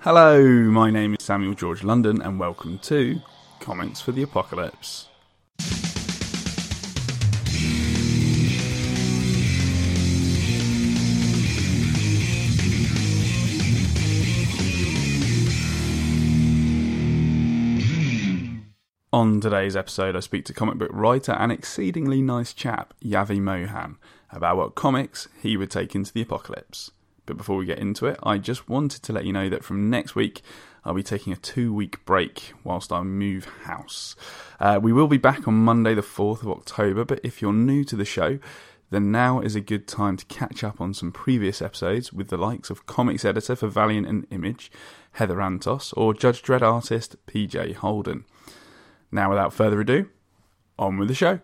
Hello, my name is Samuel George London, and welcome to Comics for the Apocalypse. On today's episode, I speak to comic book writer and exceedingly nice chap, Yavi Mohan, about what comics he would take into the apocalypse. But before we get into it, I just wanted to let you know that from next week, I'll be taking a two week break whilst I move house. Uh, we will be back on Monday, the 4th of October, but if you're new to the show, then now is a good time to catch up on some previous episodes with the likes of comics editor for Valiant and Image, Heather Antos, or Judge Dredd artist PJ Holden. Now, without further ado, on with the show.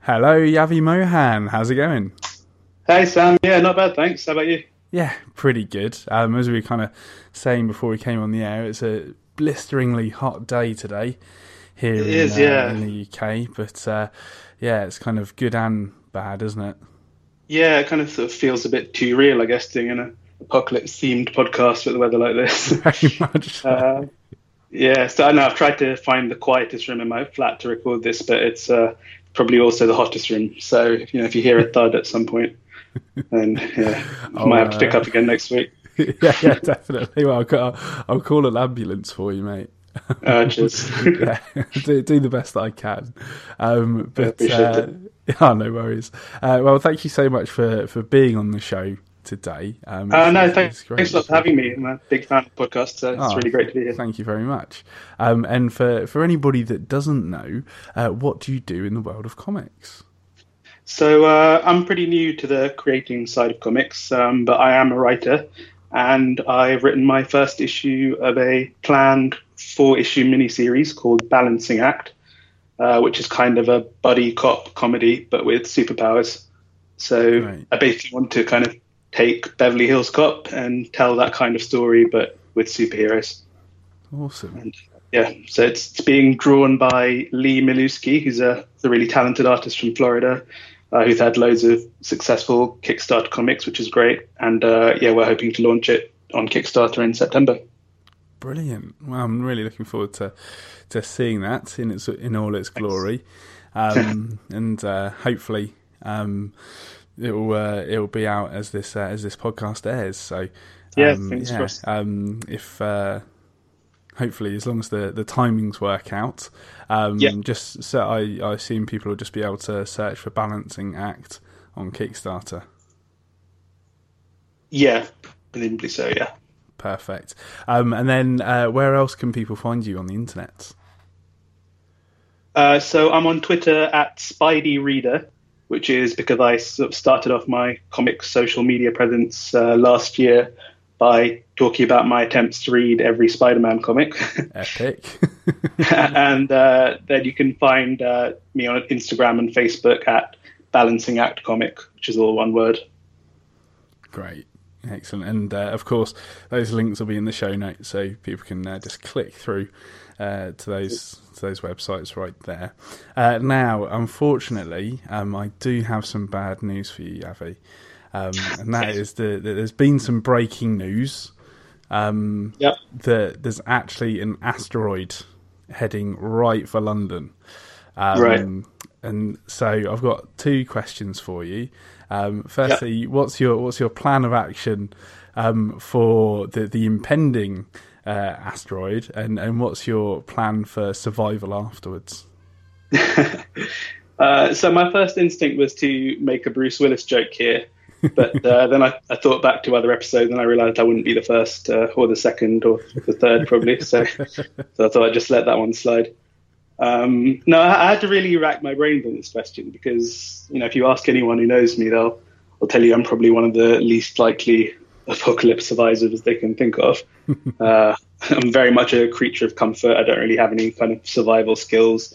Hello, Yavi Mohan. How's it going? Hey, Sam. Yeah, not bad, thanks. How about you? Yeah, pretty good. Um, as we were kind of saying before we came on the air, it's a blisteringly hot day today here in, is, uh, yeah. in the UK. But uh, yeah, it's kind of good and bad, isn't it? Yeah, it kind of sort of feels a bit too real, I guess, doing an apocalypse-themed podcast with the weather like this. Very much. so. uh, yeah, so I know I've tried to find the quietest room in my flat to record this, but it's uh, probably also the hottest room. So you know, if you hear a thud at some point, then yeah, I Oh, might have to pick uh, up again next week. yeah, yeah, definitely. Well, I'll, call- I'll call an ambulance for you, mate. Uh, cheers. yeah, do, do the best that I can. Um, but uh, yeah, no worries. Uh, well, thank you so much for, for being on the show today. Um, Uh, no, thanks, great thanks a lot for having me. I'm a big fan of podcasts, so it's Oh, really great to be here. Thank you very much. Um, and for, for anybody that doesn't know, uh, what do you do in the world of comics? So uh, I'm pretty new to the creating side of comics, um, but I am a writer, and I've written my first issue of a planned four-issue miniseries called Balancing Act, uh, which is kind of a buddy cop comedy but with superpowers. So Right. I basically want to kind of take Beverly Hills Cop and tell that kind of story, but with superheroes. Awesome. And yeah, so it's, it's being drawn by Lee Miluski, who's a, a really talented artist from Florida, uh, who's had loads of successful Kickstarter comics, which is great. And uh, yeah, we're hoping to launch it on Kickstarter in September. Brilliant. Well, I'm really looking forward to to seeing that in its in all its glory, um, and uh, hopefully um, it'll uh, it'll be out as this uh, as this podcast airs. So Yeah, um, yeah, crossed. Um, if uh, hopefully as long as the the timings work out, um, Yeah. just so I I assume people will just be able to search for balancing act on Kickstarter. Yeah, presumably so. Yeah. Perfect. Um, and then uh, where else can people find you on the internet? Uh, so I'm on Twitter at Spidey Reader, which is because I sort of started off my comic social media presence uh, last year by talking about my attempts to read every Spider-Man comic. Epic. and uh, then you can find uh, me on Instagram and Facebook at Balancing Act Comic, which is all one word. Great. Excellent. And uh, of course, those links will be in the show notes, so people can uh, just click through uh, to those to those websites right there. Uh, now, unfortunately, um, I do have some bad news for you, Yavi, um, and that is the, that there's been some breaking news. Um, Yep. that there's actually an asteroid heading right for London. Um, Right. And so I've got two questions for you. Um, firstly, what's your what's your plan of action um, for the the impending uh, asteroid, and and what's your plan for survival afterwards? Uh, so my first instinct was to make a Bruce Willis joke here, but uh, then I, I thought back to other episodes and I realised I wouldn't be the first uh, or the second or the third probably. So, so I thought I'd just let that one slide. Um, no, I, I had to really rack my brains on this question because you know if you ask anyone who knows me, they'll they'll tell you I'm probably one of the least likely apocalypse survivors they can think of. uh, I'm very much a creature of comfort. I don't really have any kind of survival skills.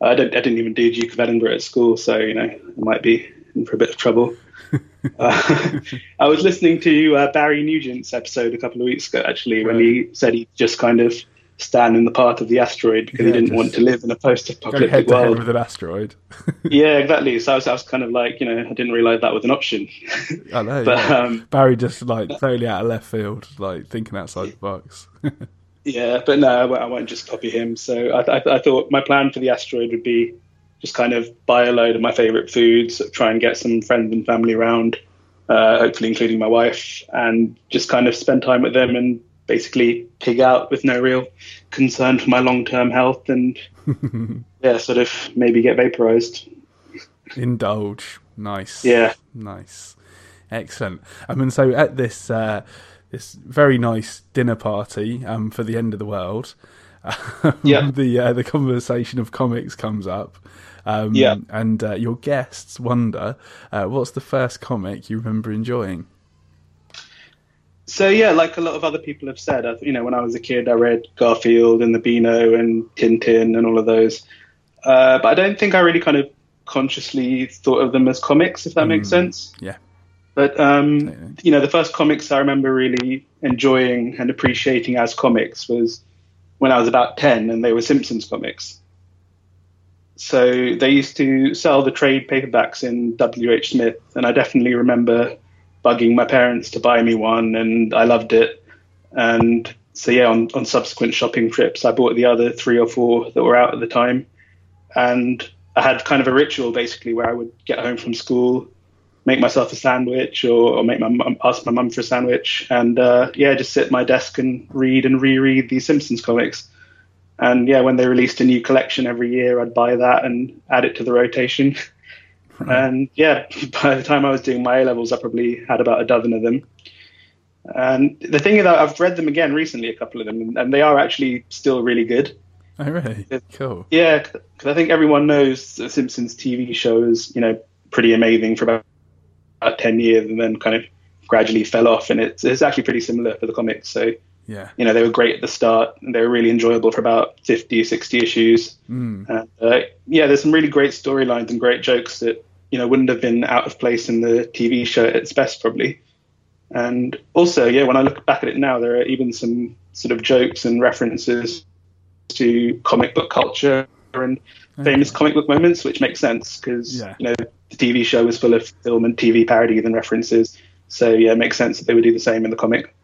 I, don't, I didn't even do Duke of Edinburgh at school, so you know I might be in for a bit of trouble. uh, I was listening to uh, Barry Nugent's episode a couple of weeks ago, actually, when he said he just kind of stand in the path of the asteroid because Yeah, he didn't want to live in a post-apocalyptic head world. with an asteroid. Yeah, exactly. So I was, I was kind of like, you know, I didn't realize that was an option. I know. but yeah. um, Barry just like totally out of left field, like thinking outside the box. yeah, but no, I won't, I won't just copy him. So I, I, I thought my plan for the asteroid would be just kind of buy a load of my favorite foods, try and get some friends and family around, uh, hopefully including my wife, and just kind of spend time with them and basically pig out with no real concern for my long-term health and yeah, sort of maybe get vaporized. Indulge. Nice. Yeah. Nice. Excellent. I mean, so at this uh, this very nice dinner party um, for the end of the world, um, Yeah. the uh, the conversation of comics comes up. Um, Yeah. And uh, your guests wonder, uh, what's the first comic you remember enjoying? So yeah, like a lot of other people have said, you know, when I was a kid, I read Garfield and the Beano and Tintin and all of those. Uh, but I don't think I really kind of consciously thought of them as comics, if that makes sense. Yeah. But um, Totally. you know, the first comics I remember really enjoying and appreciating as comics was when I was about ten, and they were Simpsons comics. So they used to sell the trade paperbacks in W. H. Smith, and I definitely remember bugging my parents to buy me one, and I loved it. And so yeah, on, on subsequent shopping trips, I bought the other three or four that were out at the time, and I had kind of a ritual basically where I would get home from school, make myself a sandwich, or, or make my ask my mum for a sandwich, and uh, yeah, just sit at my desk and read and reread the Simpsons comics. And yeah, when they released a new collection every year, I'd buy that and add it to the rotation. And yeah, by the time I was doing my A levels, I probably had about a dozen of them. And the thing is, that I've read them again recently, a couple of them, and they are actually still really good. Oh, really? Cool. Yeah, because I think everyone knows the Simpsons TV show is, you know, pretty amazing for about, about 10 years and then kind of gradually fell off. And it's, it's actually pretty similar for the comics. So, Yeah. you know, they were great at the start and they were really enjoyable for about 50, 60 issues. Mm. And, uh, yeah, there's some really great storylines and great jokes that, you know, wouldn't have been out of place in the TV show at its best, probably. And also, yeah, when I look back at it now, there are even some sort of jokes and references to comic book culture and famous comic book moments, which makes sense because Yeah. you know the TV show was full of film and TV parodies and references. So yeah, it makes sense that they would do the same in the comic.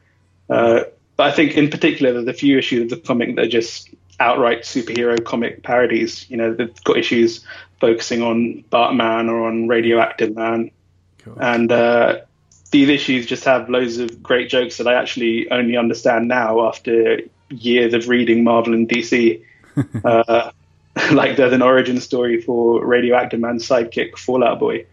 Uh, but I think in particular, the few issues of the comic that are just outright superhero comic parodies. You know, they've got issues focusing on Batman or on Radioactive Man, Cool. and uh, these issues just have loads of great jokes that I actually only understand now after years of reading Marvel and DC. uh, like there's an origin story for Radioactive Man's sidekick, Fallout Boy,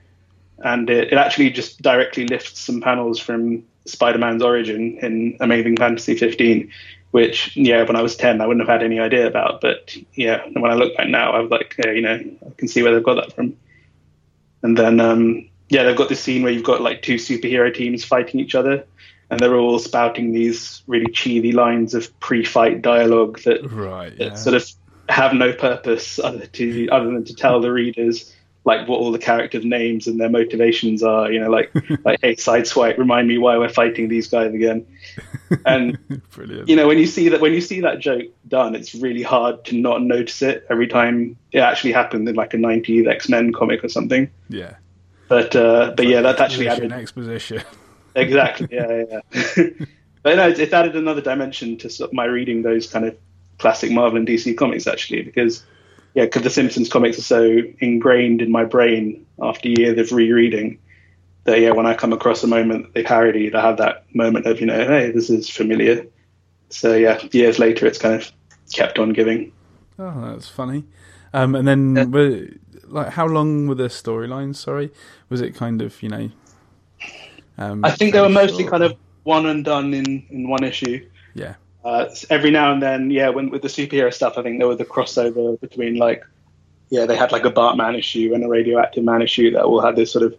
and it, it actually just directly lifts some panels from Spider-Man's origin in Amazing Fantasy 15, which yeah, when I was 10, I wouldn't have had any idea about, but yeah, when I look back now, I was like, yeah, you know, I can see where they've got that from. And then um, yeah, they've got this scene where you've got like two superhero teams fighting each other, and they're all spouting these really cheesy lines of pre-fight dialogue that, Right. that sort of have no purpose other to other than to tell the readers like what all the characters' names and their motivations are. You know, like like hey, Sideswipe, remind me why we're fighting these guys again. And Brilliant. you know when you see that when you see that joke done, it's really hard to not notice it every time it actually happened in like a '90s X-Men comic or something. yeah. But uh, but yeah, that's actually added exposition. exactly. Yeah, yeah. yeah. but no, it's, added another dimension to my reading those kind of classic Marvel and DC comics actually, because yeah, because the Simpsons comics are so ingrained in my brain after years of rereading that yeah, when I come across a moment that they parodied, I have that moment of you know, hey, this is familiar. So yeah, years later, it's kind of kept on giving. Oh, that's funny. Um, and then, Uh, were, like, how long were the storylines? Sorry, was it kind of you know? Um, I think they were mostly short? kind of one and done in in one issue. yeah. Uh, every now and then, yeah, when with the superhero stuff, I think there was a crossover between like, yeah, they had like a Bartman issue and a Radioactive Man issue that all had this sort of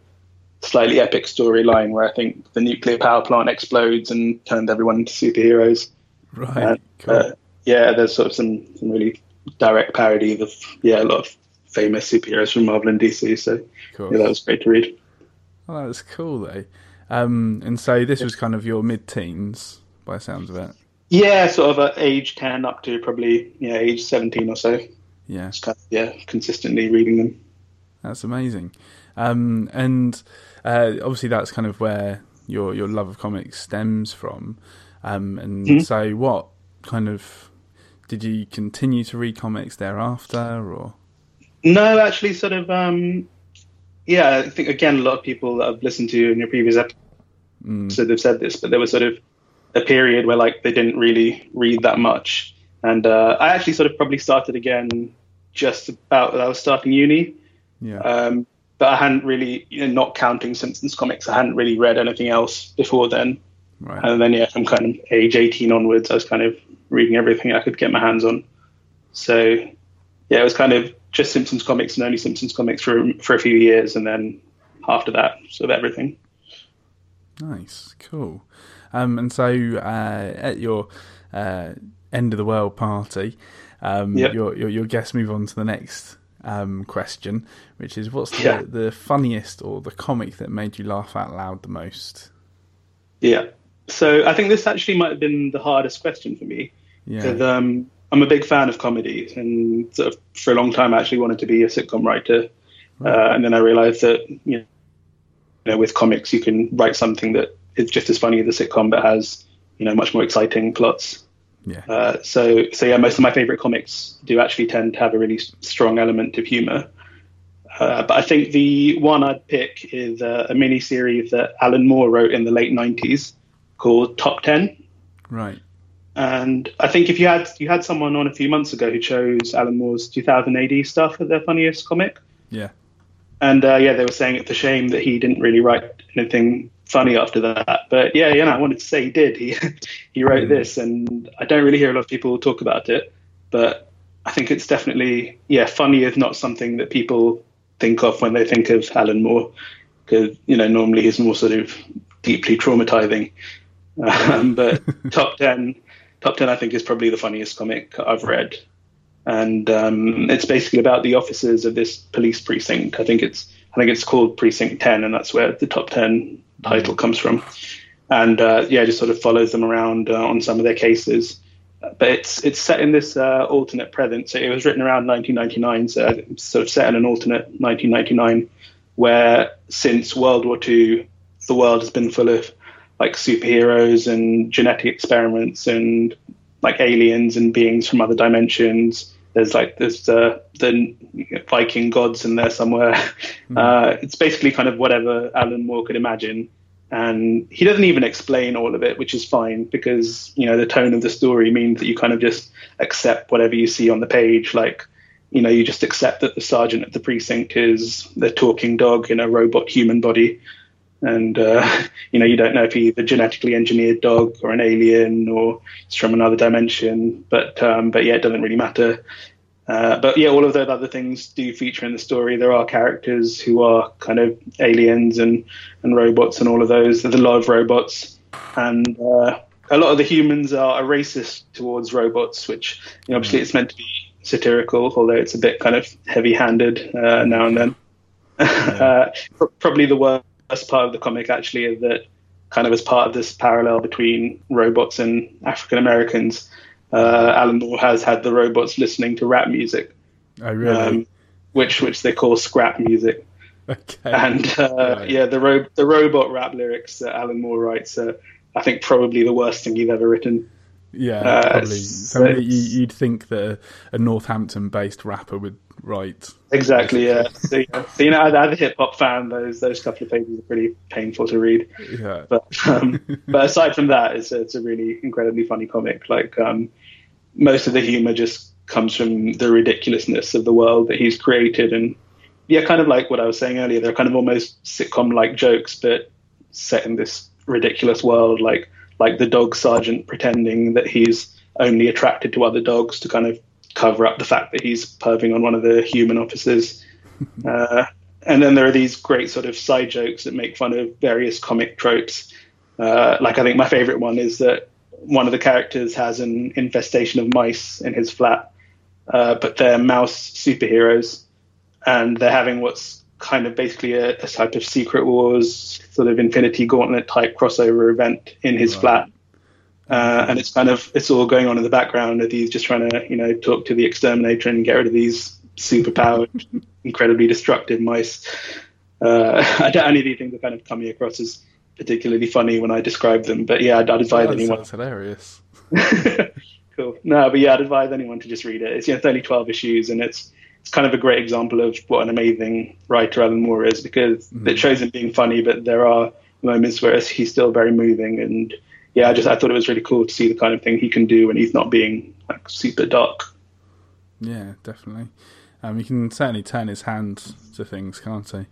slightly epic storyline where I think the nuclear power plant explodes and turned everyone into superheroes. Right. Uh, cool. Uh, yeah, there's sort of some some really direct parodies of yeah a lot of famous superheroes from Marvel and DC. So cool. yeah, that was great to read. Oh, that was cool though. Um, and so this was kind of your mid-teens, by sounds of it. Yeah, sort of at age ten up to probably yeah age seventeen or so. Yeah, Just kind of, yeah, consistently reading them. that's amazing. Um, and uh, obviously, that's kind of where your your love of comics stems from. Um, and Mhm. so, what kind of did you continue to read comics thereafter, or No, actually, sort of. Um, yeah, I think again, a lot of people that I've listened to in your previous mm, episodes have said this, but there was sort of a period where like they didn't really read that much, and uh, I actually sort of probably started again just about when I was starting uni, yeah, um, but I hadn't really, you know, not counting Simpsons comics, I hadn't really read anything else before then, right, and then yeah, from kind of age eighteen onwards, I was kind of reading everything I could get my hands on. So yeah, it was kind of just Simpsons comics and only Simpsons comics for for a few years, and then after that, sort of everything. Nice, cool. Um, and so uh, at your uh, end of the world party, um, Yep. your, your your guests move on to the next um, question, which is what's the, Yeah. the funniest or the comic that made you laugh out loud the most? Yeah. So I think this actually might have been the hardest question for me Yeah, because um, I'm a big fan of comedy and sort of for a long time I actually wanted to be a sitcom writer, uh, and then I realized that you know, with comics you can write something that is just as funny as a sitcom but has you know much more exciting plots. yeah, Uh, so, so yeah, most of my favorite comics do actually tend to have a really strong element of humor. Uh, but I think the one I'd pick is uh, a mini series that Alan Moore wrote in the late '90s called Top Ten. right, And I think if you had you had someone on a few months ago who chose Alan Moore's 2000 AD stuff as their funniest comic, yeah, and uh, yeah, they were saying it's a shame that he didn't really write anything funny after that. But yeah, you know, I wanted to say he did. He he wrote this, and I don't really hear a lot of people talk about it. But I think it's definitely yeah, funny is not something that people think of when they think of Alan Moore, because you know normally he's more sort of deeply traumatizing. Um, but top ten, top ten, I think is probably the funniest comic I've read and um, it's basically about the officers of this police precinct. I think it's I think it's called Precinct Ten, and that's where the top ten title comes from. And uh, yeah, it just sort of follows them around uh, on some of their cases. But it's it's set in this uh, alternate present. So it was written around 1999, so it's sort of set in an alternate 1999, where since World War II, the world has been full of like superheroes and genetic experiments and like aliens and beings from other dimensions. There's like there's uh, the Viking gods in there somewhere. Uh, it's basically kind of whatever Alan Moore could imagine, and he doesn't even explain all of it, which is fine because you know the tone of the story means that you kind of just accept whatever you see on the page. Like you know you just accept that the sergeant at the precinct is the talking dog in a robot human body and uh, you know you don't know if he's a genetically engineered dog or an alien or it's from another dimension but um, but yeah it doesn't really matter. Uh, but yeah all of those other things do feature in the story. There are characters who are kind of aliens and and robots and all of those. There's a lot of robots. And uh, a lot of the humans are, racist towards robots which you know obviously it's meant to be satirical although it's a bit kind of heavy handed uh, now and then. Uh, probably the worst first part of the comic actually is that kind of as part of this parallel between robots and African Americans, uh, Alan Moore has had the robots listening to rap music, oh really? um, which which they call scrap music. okay, And uh, Right. yeah, the ro- the robot rap lyrics that Alan Moore writes are, I think, probably the worst thing he's ever written. yeah, uh, probably. so you'd think that a, a Northampton-based rapper would write. Exactly, yeah. So, yeah. so you know, as, a hip hop fan, those those couple of pages are pretty painful to read. Yeah, but um, but aside from that, it's a, it's a really incredibly funny comic. Like um, most of the humor just comes from the ridiculousness of the world that he's created, and yeah, kind of like what I was saying earlier. They're kind of almost sitcom-like jokes, but set in this ridiculous world. Like like the dog sergeant pretending that he's only attracted to other dogs to kind of cover up the fact that he's perving on one of the human officers. Uh, and then there are these great sort of side jokes that make fun of various comic tropes. Uh, like I think my favorite one is that one of the characters has an infestation of mice in his flat, uh, but they're mouse superheroes, and they're having what's kind of basically a, a type of Secret Wars sort of Infinity Gauntlet type crossover event in his Right. flat. Uh, and it's kind of it's all going on in the background of he's just trying to you know talk to the exterminator and get rid of these superpowered, incredibly destructive mice. Uh, I don't any of these things are kind of coming across as particularly funny when I describe them, but yeah, I'd, I'd advise that anyone. Sounds hilarious. cool. No, but yeah, I'd advise anyone to just read it. It's, you know, it's only twelve issues, and it's it's kind of a great example of what an amazing writer Alan Moore is because mm. it shows him being funny, but there are moments where he's still very moving and yeah, I just I thought it was really cool to see the kind of thing he can do when he's not being like super dark. Yeah, definitely. Um, he can certainly turn his hand to things, can't he?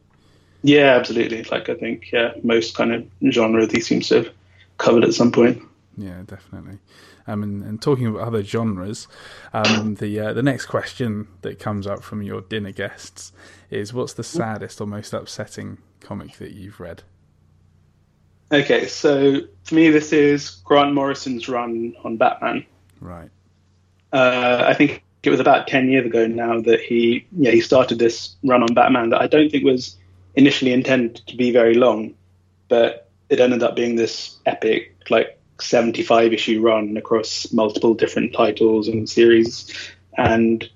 Yeah, absolutely. Like I think, yeah, most kind of genres he seems to have covered at some point. Yeah, definitely. Um, and, and talking about other genres, um, the uh, the next question that comes up from your dinner guests is, "What's the saddest or most upsetting comic that you've read?" Okay, so for me, this is Grant Morrison's run on Batman. Right. Uh, I think it was about ten years ago now that he yeah he started this run on Batman that I don't think was initially intended to be very long, but it ended up being this epic like 75 issue run across multiple different titles and series and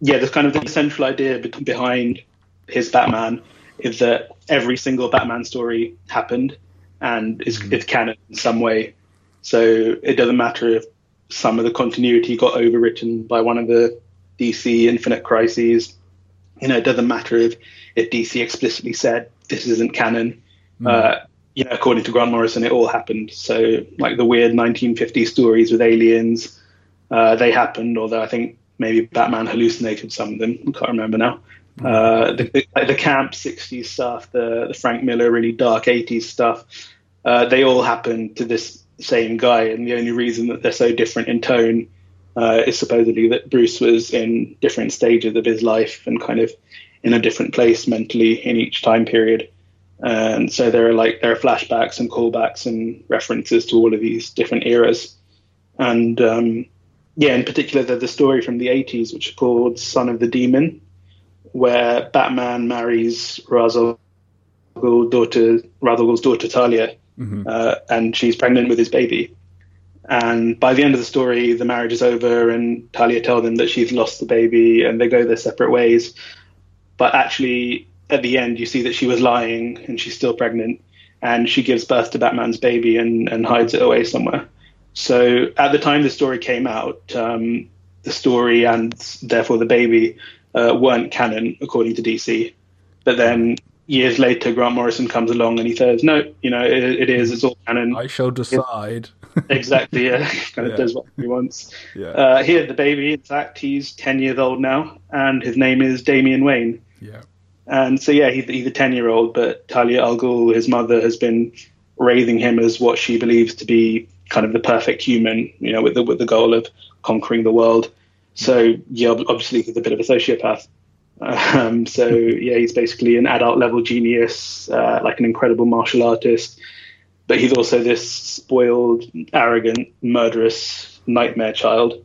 yeah there's kind of the central idea behind his batman is that every single batman story happened and is, mm-hmm. is canon in some way. So it doesn't matter if some of the continuity got overwritten by one of the DC Infinite Crises. You know, it doesn't matter if, if DC explicitly said this isn't canon. Mm. Uh, you know, according to Grant Morrison, it all happened. So, like the weird 1950s stories with aliens, uh, they happened. Although I think maybe Batman hallucinated some of them. I can't remember now. Uh, the, the, the, camp 60s stuff, the, the Frank Miller really dark 80s stuff, uh, they all happen to this same guy. And the only reason that they're so different in tone uh, is supposedly that Bruce was in different stages of his life and kind of in a different place mentally in each time period. And so there are like there are flashbacks and callbacks and references to all of these different eras. And um, yeah, in particular, there's the story from the 80s, which is called Son of the Demon, where Batman marries Ra's al daughter, Ra's al daughter Talia, mm-hmm. uh, and she's pregnant with his baby. And by the end of the story, the marriage is over, and Talia tells them that she's lost the baby, and they go their separate ways. But actually, at the end, you see that she was lying, and she's still pregnant, and she gives birth to Batman's baby and, and hides it away somewhere. So at the time the story came out, um, the story and therefore the baby uh, weren't canon according to DC. But then years later, Grant Morrison comes along and he says, "No, you know, it, it is. It's all canon. I shall decide." exactly. Yeah, kind of yeah. does what he wants. Yeah. Uh, here, the baby. In fact, he's ten years old now, and his name is Damian Wayne. Yeah. And so, yeah, he's, he's a ten-year-old, but Talia al Ghul, his mother, has been raising him as what she believes to be kind of the perfect human. You know, with the with the goal of conquering the world. So, yeah, obviously, he's a bit of a sociopath. Um, so yeah, he's basically an adult level genius, uh, like an incredible martial artist, but he's also this spoiled, arrogant, murderous nightmare child.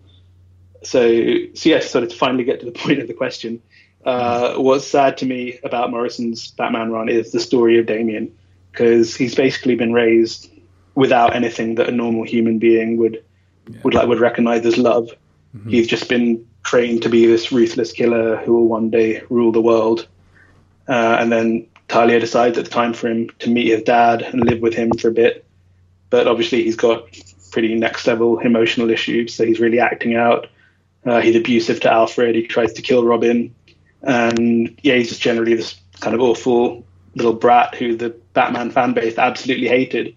So, so yeah, sort of to finally get to the point of the question, uh, what's sad to me about Morrison's Batman run is the story of Damian, because he's basically been raised without anything that a normal human being would yeah. would like would recognize as love. Mm-hmm. He's just been trained to be this ruthless killer who will one day rule the world. Uh, and then Talia decides it's time for him to meet his dad and live with him for a bit. But obviously, he's got pretty next level emotional issues, so he's really acting out. Uh, he's abusive to Alfred. He tries to kill Robin. And yeah, he's just generally this kind of awful little brat who the Batman fan base absolutely hated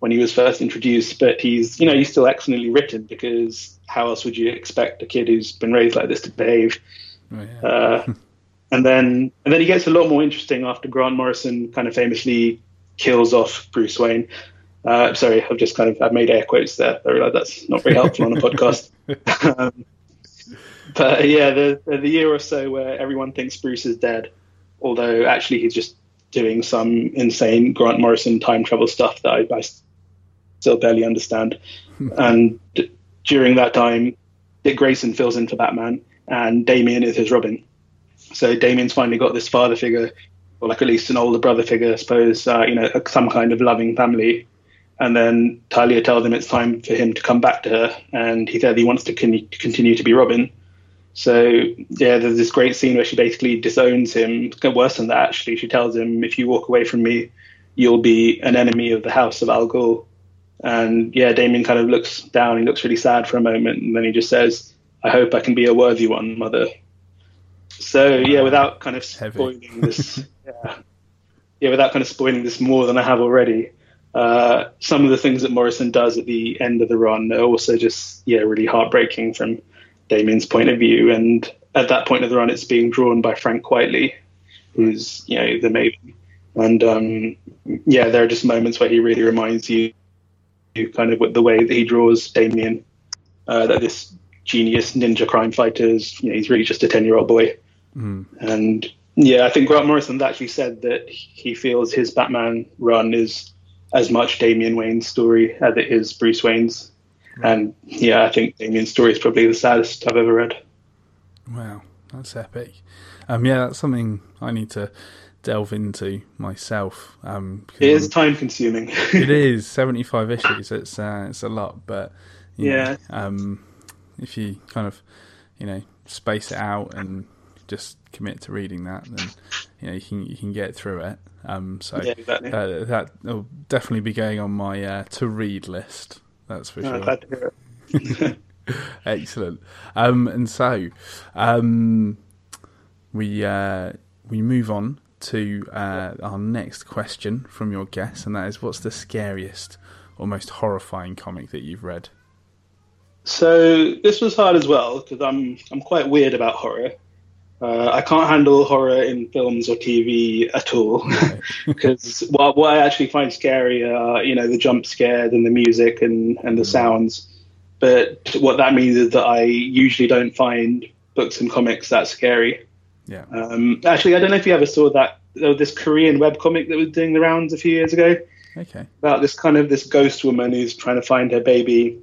when he was first introduced. But he's, you know, he's still excellently written because how else would you expect a kid who's been raised like this to behave? Oh, yeah. uh, and then and then he gets a lot more interesting after Grant Morrison kind of famously kills off Bruce Wayne. Uh, sorry, I've just kind of I've made air quotes there. I realize that's not very helpful on a podcast. um, but yeah, the the year or so where everyone thinks Bruce is dead, although actually he's just doing some insane Grant Morrison time travel stuff that I, I still barely understand. and during that time, Dick Grayson fills in for Batman, and Damian is his Robin. So Damian's finally got this father figure, or like at least an older brother figure, I suppose. Uh, you know, some kind of loving family, And then Talia tells him it's time for him to come back to her, and he said he wants to con- continue to be Robin. So yeah, there's this great scene where she basically disowns him. Worse than that, actually, she tells him, "If you walk away from me, you'll be an enemy of the House of Al Ghul." And yeah, Damian kind of looks down. He looks really sad for a moment, and then he just says, "I hope I can be a worthy one, Mother." So yeah, without kind of spoiling this, yeah, yeah, without kind of spoiling this more than I have already, uh, some of the things that Morrison does at the end of the run are also just yeah really heartbreaking from Damian's point of view. And at that point of the run, it's being drawn by Frank Quitely, who's you know the maven. And um, yeah, there are just moments where he really reminds you kind of with the way that he draws Damian, uh, that this genius ninja crime fighter is, you know, he's really just a ten year old boy. Mm. And yeah, I think Grant Morrison actually said that he feels his Batman run is as much Damian Wayne's story as it is Bruce Wayne's. And yeah, I think Damian's story is probably the saddest I've ever read. Wow, that's epic. Um, yeah, that's something I need to delve into myself. Um, it is time consuming. it is seventy five issues. It's uh, it's a lot, but yeah, know, um, if you kind of you know space it out and just commit to reading that, then you know you can you can get through it. Um, so yeah, exactly. uh, that will definitely be going on my uh, to read list. That's for sure. to hear it. Excellent. Um, and so um, we uh, we move on to uh, our next question from your guest, and that is, what's the scariest or most horrifying comic that you've read? So this was hard as well because I'm I'm quite weird about horror. Uh, I can't handle horror in films or TV at all because what, what I actually find scary are you know the jump scares and the music and, and the mm. sounds. But what that means is that I usually don't find books and comics that scary. Yeah. Um, actually, I don't know if you ever saw that this Korean web comic that was doing the rounds a few years ago. Okay. About this kind of this ghost woman who's trying to find her baby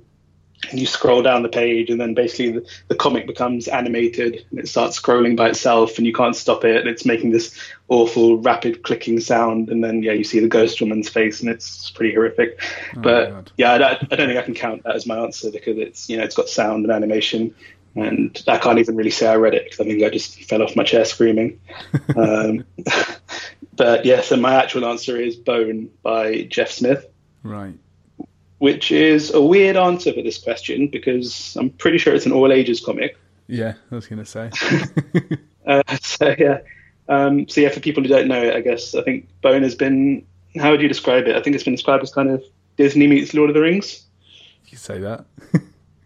and you scroll down the page and then basically the, the, comic becomes animated and it starts scrolling by itself and you can't stop it and it's making this awful rapid clicking sound and then yeah you see the ghost woman's face and it's pretty horrific oh but yeah I, I, don't think i can count that as my answer because it's you know it's got sound and animation and i can't even really say i read it because i think i just fell off my chair screaming um, but yeah so my actual answer is bone by jeff smith right which is a weird answer for this question because I'm pretty sure it's an all ages comic. Yeah, I was going to say. uh, so yeah, um, so yeah, for people who don't know it, I guess I think Bone has been. How would you describe it? I think it's been described as kind of Disney meets Lord of the Rings. You say that.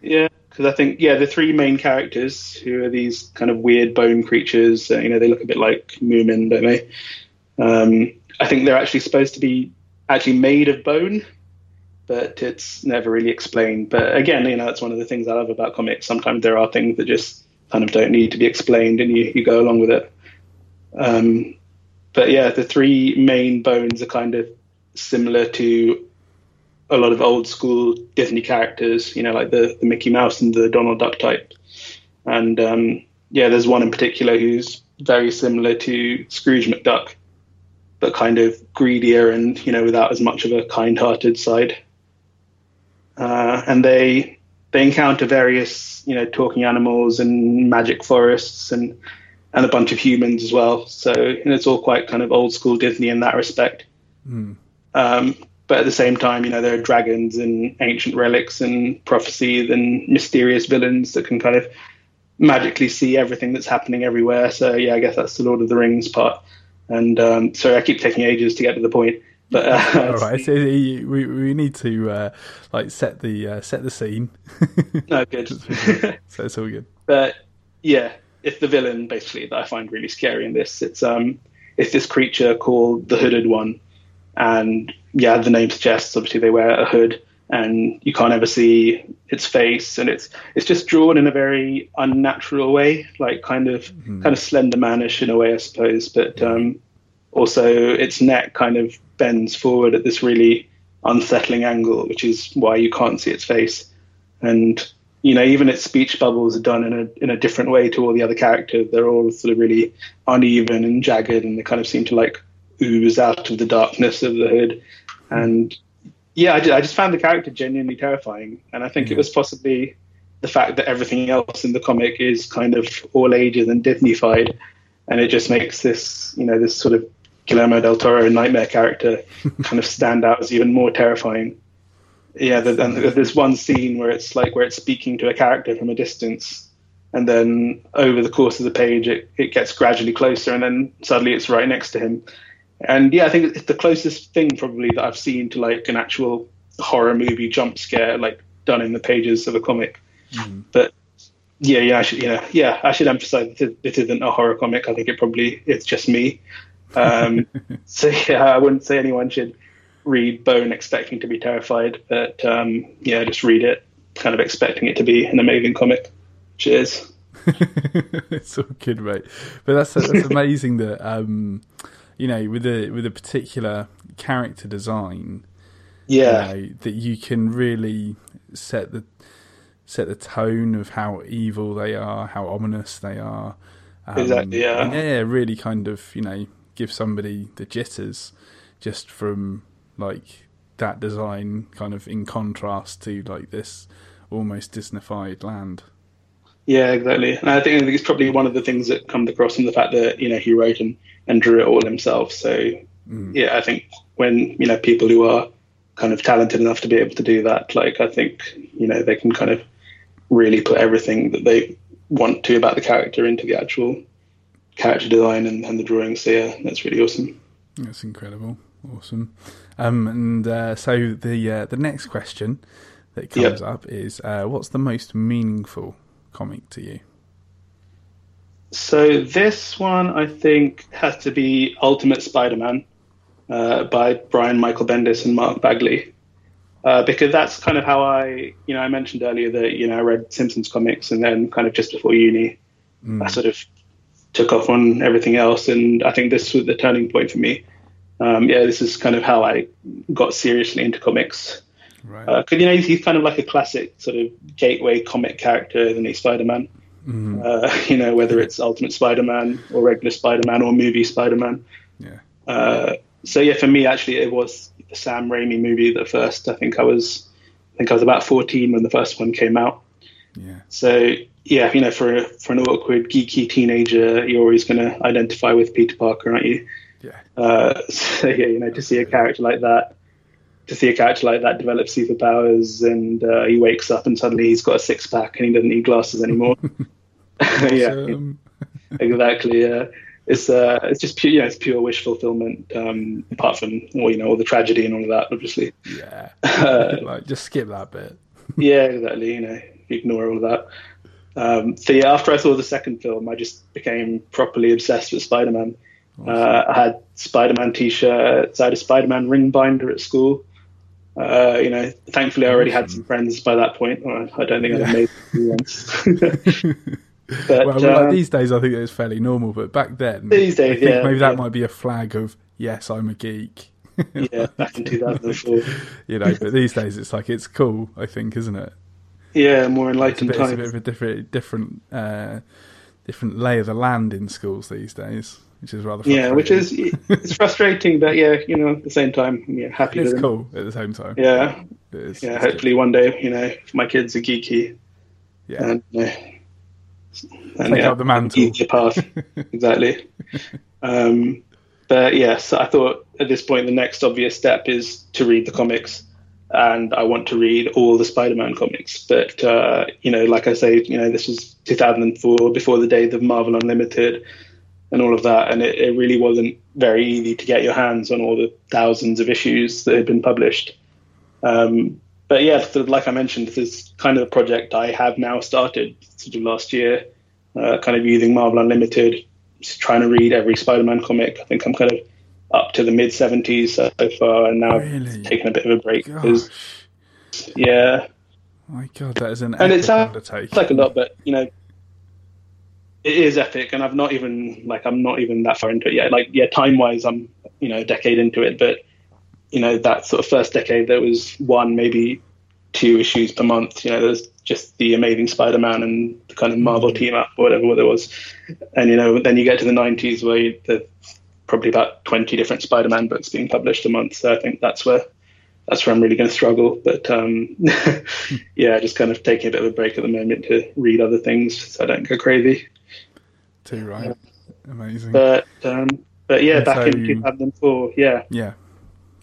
yeah, because I think yeah, the three main characters who are these kind of weird bone creatures. Uh, you know, they look a bit like Moomin, don't they? Um, I think they're actually supposed to be actually made of bone but it's never really explained. But again, you know, it's one of the things I love about comics. Sometimes there are things that just kind of don't need to be explained, and you, you go along with it. Um, but yeah, the three main bones are kind of similar to a lot of old school Disney characters, you know, like the, the Mickey Mouse and the Donald Duck type. And um, yeah, there's one in particular who's very similar to Scrooge McDuck, but kind of greedier and, you know, without as much of a kind hearted side uh, and they they encounter various you know talking animals and magic forests and and a bunch of humans as well. So it's all quite kind of old school Disney in that respect. Mm. Um, but at the same time, you know, there are dragons and ancient relics and prophecies and mysterious villains that can kind of magically see everything that's happening everywhere. So yeah, I guess that's the Lord of the Rings part. And um, sorry, I keep taking ages to get to the point. But uh, all right, so we we need to uh, like set the uh, set the scene. no, good. so it's all good. But yeah, it's the villain basically that I find really scary in this. It's um it's this creature called the Hooded One, and yeah, the name suggests obviously they wear a hood and you can't ever see its face and it's it's just drawn in a very unnatural way like kind of mm. kind of slender manish in a way i suppose but um, also its neck kind of bends forward at this really unsettling angle, which is why you can't see its face. And you know, even its speech bubbles are done in a in a different way to all the other characters. They're all sort of really uneven and jagged, and they kind of seem to like ooze out of the darkness of the hood. And yeah, I just, I just found the character genuinely terrifying, and I think it mm. was possibly the fact that everything else in the comic is kind of all ages and Disneyfied, and it just makes this, you know, this sort of Guillermo del Toro nightmare character kind of stand out as even more terrifying. Yeah, and there's one scene where it's like where it's speaking to a character from a distance, and then over the course of the page, it, it gets gradually closer, and then suddenly it's right next to him. And yeah, I think it's the closest thing probably that I've seen to like an actual horror movie jump scare, like done in the pages of a comic. But yeah, yeah, I should, yeah, yeah, I should emphasize that it isn't a horror comic. I think it probably it's just me. Um, so yeah, I wouldn't say anyone should read Bone expecting to be terrified, but um, yeah, just read it kind of expecting it to be an amazing comic. Cheers. it's all good, mate. But that's that's amazing that um, you know with a with a particular character design, Yeah, you know, that you can really set the set the tone of how evil they are, how ominous they are. Um, Exactly, yeah. and yeah, really kind of you know give somebody the jitters just from like that design, kind of in contrast to like this almost Disneyfied land. Yeah, exactly. And I think, it's probably one of the things that comes across in the fact that you know he wrote and, and drew it all himself. So yeah, I think when you know people who are kind of talented enough to be able to do that, like I think you know they can kind of really put everything that they want to about the character into the actual character design and, and the drawing. So yeah, that's really awesome. That's incredible, awesome. Um, and uh, so the uh, the next question that comes up is, uh, what's the most meaningful comic to you? So this one, I think, has to be Ultimate Spider-Man uh, by Brian Michael Bendis and Mark Bagley, uh, because that's kind of how I, you know, I mentioned earlier that you know I read Simpsons comics, and then kind of just before uni, I sort of took off on everything else, and I think this was the turning point for me. Um, yeah, this is kind of how I got seriously into comics. Right. Because you know he's, he's kind of like a classic sort of gateway comic character, isn't he, Spider-Man? Uh, you know, whether it's Ultimate Spider-Man or regular Spider-Man or movie Spider-Man. yeah. Uh, so yeah, for me actually, it was the Sam Raimi movie that first. I think I was, I think I was about 14 when the first one came out. Yeah. So yeah, you know, for for an awkward geeky teenager, you're always going to identify with Peter Parker, aren't you? Yeah. Uh, so yeah, you know, to see a character like that, to see a character like that develop superpowers, and uh, he wakes up and suddenly he's got a six pack and he doesn't need glasses anymore. yeah, exactly. Yeah, it's uh, it's just pure, yeah, it's pure wish fulfillment. Um, apart from well, you know, all the tragedy and all of that, obviously. yeah. Uh, like just skip that bit. yeah, exactly. You know, ignore all of that. Um, so yeah, after I saw the second film, I just became properly obsessed with Spider-Man. Uh, I had Spider-Man T-shirts. I had a Spider-Man ring binder at school. Uh, you know, thankfully I already had some friends by that point. I don't think I'd have made new ones. but well, uh, like these days, I think it's fairly normal, but back then, These days, I think yeah, maybe that yeah. might be a flag of yes, I'm a geek. yeah, back in 2004. you know, but these days it's like it's cool. I think, isn't it? Yeah, more It's a enlightened bit, it's a bit of a different, different, uh, different lay of the land in schools these days, which is rather Yeah, which is frustrating. it's frustrating, but yeah, you know, at the same time, yeah, happy it's cool at the same time. Yeah, It is, yeah. it's good. Hopefully one day, you know, if my kids are geeky yeah. and uh, and Take yeah, up the mantle. easier path. exactly. Um, but yes, I thought at this point the next obvious step is to read the comics, and I want to read all the Spider-Man comics. But uh, you know, like I say, you know, this was 2004, before the days of Marvel Unlimited and all of that, and it, it really wasn't very easy to get your hands on all the thousands of issues that had been published. Um, but yeah, so like I mentioned, this is kind of a project I have now started sort of last year, uh, kind of using Marvel Unlimited, just trying to read every Spider-Man comic. I think I'm kind of up to the mid 70s so far, and now Really? I've taken a bit of a break. Gosh, 'cause, yeah, my God, that is an and it sounds like a lot, but you know, it is epic, and I've not even like I'm not even that far into it yet. Like yeah, time wise, I'm you know a decade into it, but you know that sort of first decade, there was one maybe two issues per month. You know, there's just the Amazing Spider-Man and the kind of Marvel mm-hmm. team up or whatever there was, and you know then you get to the 90s where you, there's probably about 20 different Spider-Man books being published a month. So I think that's where that's where I'm really going to struggle. But um, yeah, just kind of taking a bit of a break at the moment to read other things so I don't go crazy. Too right, amazing. But um, but yeah, and back so, in 2004, yeah, yeah.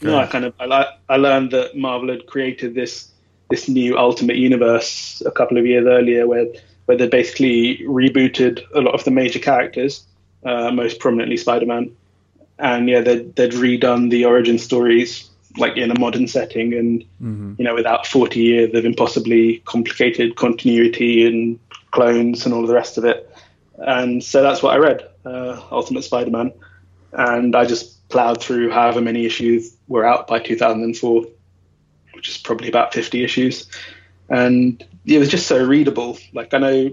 No, I kind of I, I learned that Marvel had created this this new Ultimate Universe a couple of years earlier, where where they basically rebooted a lot of the major characters, uh, most prominently Spider-Man, and yeah, they'd, they'd redone the origin stories like in a modern setting, and mm-hmm. you know, without 40 years of impossibly complicated continuity and clones and all the rest of it. And so that's what I read, uh, Ultimate Spider-Man, and I just plowed through however many issues were out by 2004 which is probably about 50 issues. And it was just so readable. Like, I know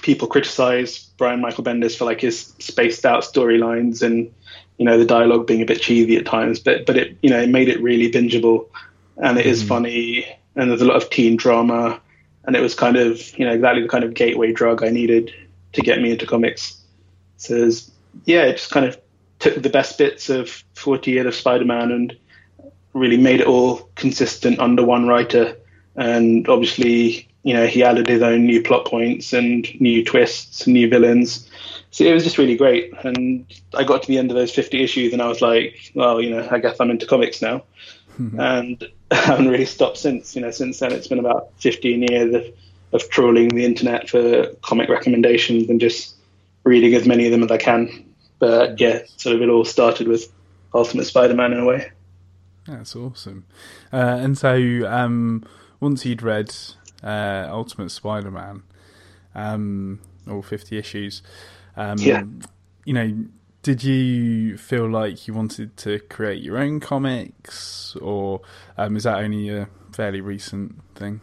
people criticize Brian Michael Bendis for like his spaced out storylines and, you know, the dialogue being a bit cheesy at times, but, but it, you know, it made it really bingeable and it mm. is funny and there's a lot of teen drama and it was kind of, you know, exactly the kind of gateway drug I needed to get me into comics. So, yeah, it just kind of took the best bits of 40 years of Spider-Man and really made it all consistent under one writer. And obviously, you know, he added his own new plot points and new twists, and new villains. So it was just really great. And I got to the end of those 50 issues and I was like, well, you know, I guess I'm into comics now. Mm-hmm. And I haven't really stopped since. You know, since then it's been about 15 years of, of trawling the internet for comic recommendations and just reading as many of them as I can. But yeah, sort of it all started with Ultimate Spider-Man in a way. That's awesome. Uh, and so, um, once you'd read uh, Ultimate Spider-Man, um, all fifty issues, um, yeah. you know, did you feel like you wanted to create your own comics, or um, is that only a fairly recent thing?